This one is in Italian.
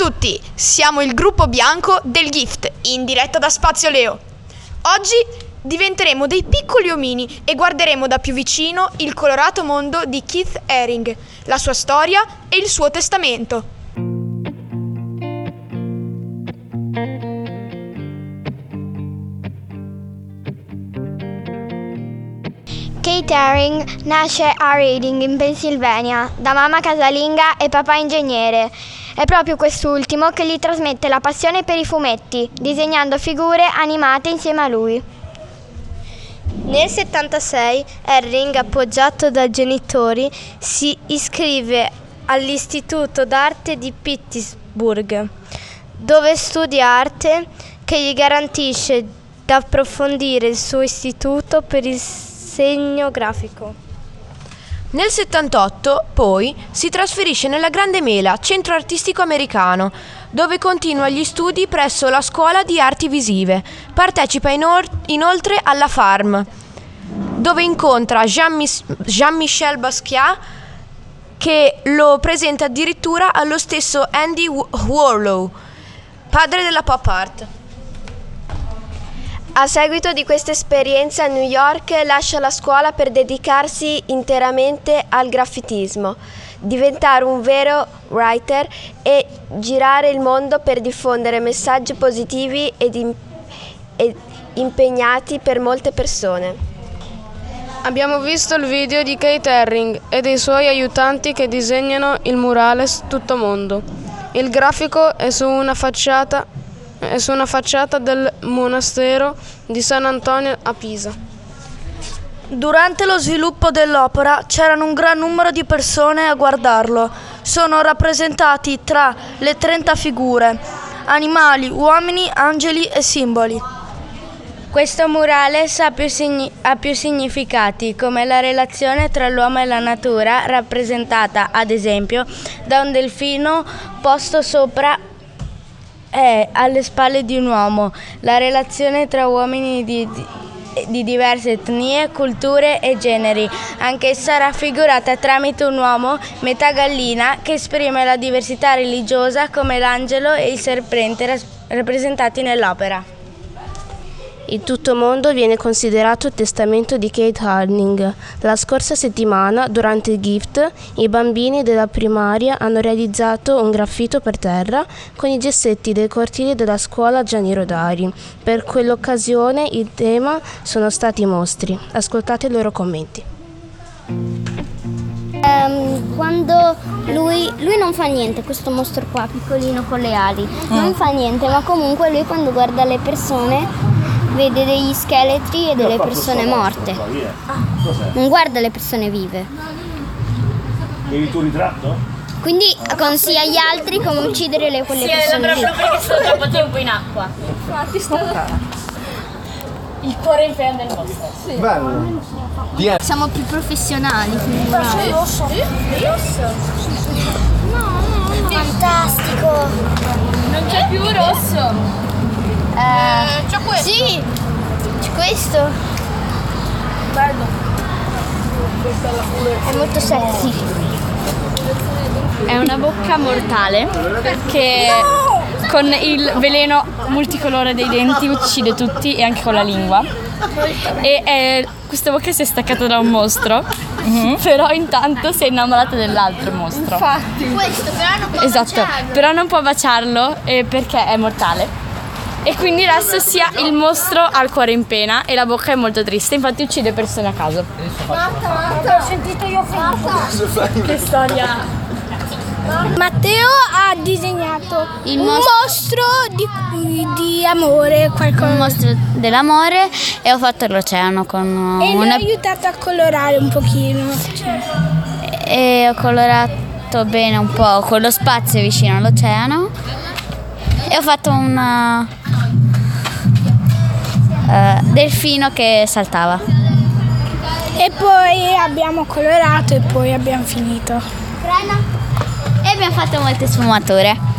Ciao a tutti, siamo il gruppo bianco del Gift, in diretta da Spazio Leo. Oggi diventeremo dei piccoli omini e guarderemo da più vicino il colorato mondo di Keith Haring, la sua storia e il suo testamento. Kate Haring nasce a Reading in Pennsylvania da mamma casalinga e papà ingegnere. È proprio quest'ultimo che gli trasmette la passione per i fumetti, disegnando figure animate insieme a lui. Nel 76 Herring, appoggiato dai genitori, si iscrive all'Istituto d'arte di Pittsburgh, dove studia arte che gli garantisce di approfondire il suo istituto per il segno grafico. Nel 78, poi, si trasferisce nella Grande Mela, centro artistico americano, dove continua gli studi presso la Scuola di Arti Visive. Partecipa inor- inoltre alla Farm, dove incontra Jean-Michel Basquiat, che lo presenta addirittura allo stesso Andy Warlow, padre della pop art. A seguito di questa esperienza a New York lascia la scuola per dedicarsi interamente al graffitismo, diventare un vero writer e girare il mondo per diffondere messaggi positivi ed, in- ed impegnati per molte persone. Abbiamo visto il video di Kate Herring e dei suoi aiutanti che disegnano il murales Tutto Mondo. Il grafico è su una facciata è su una facciata del monastero di San Antonio a Pisa. Durante lo sviluppo dell'opera c'erano un gran numero di persone a guardarlo. Sono rappresentati tra le 30 figure, animali, uomini, angeli e simboli. Questo murales ha più, signi- ha più significati, come la relazione tra l'uomo e la natura, rappresentata ad esempio da un delfino posto sopra è alle spalle di un uomo, la relazione tra uomini di, di, di diverse etnie, culture e generi, anch'essa raffigurata tramite un uomo, metà gallina, che esprime la diversità religiosa come l'angelo e il serpente rappresentati nell'opera. Il tutto mondo viene considerato il testamento di Kate Harding. La scorsa settimana, durante il gift, i bambini della primaria hanno realizzato un graffito per terra con i gessetti del cortile della scuola Gianni Rodari. Per quell'occasione il tema sono stati i mostri. Ascoltate i loro commenti. Ehm, quando lui, lui non fa niente, questo mostro qua, piccolino con le ali, non fa niente, ma comunque lui quando guarda le persone vede degli scheletri e delle persone morte. Non guarda le persone vive. Vedi il tuo ritratto? Quindi consiglia agli altri come uccidere le, quelle persone vive. perché sono troppo tempo in acqua. Il cuore in pena del mostro. Bello. Siamo più professionali. rosso? Fantastico. Non c'è più rosso. Eh. Sì, c'è questo. Bello. È molto sexy. È una bocca mortale che con il veleno multicolore dei denti uccide tutti e anche con la lingua. E eh, questa bocca si è staccata da un mostro, però intanto si è innamorata dell'altro mostro. Questo però non può Esatto, baciarlo. però non può baciarlo eh, perché è mortale. E quindi adesso sia il mostro ha il cuore in pena e la bocca è molto triste, infatti uccide persone a caso. Ho sentito io Che storia! Matteo ha disegnato Il un mostro- mostro di, di amore, qualcosa. un mostro dell'amore e ho fatto l'oceano con E l'ho una aiutato a colorare un pochino. cioè. e ho colorato bene un po' con lo spazio vicino all'oceano e ho fatto un eh, delfino che saltava. E poi abbiamo colorato e poi abbiamo finito. E abbiamo fatto molte sfumature.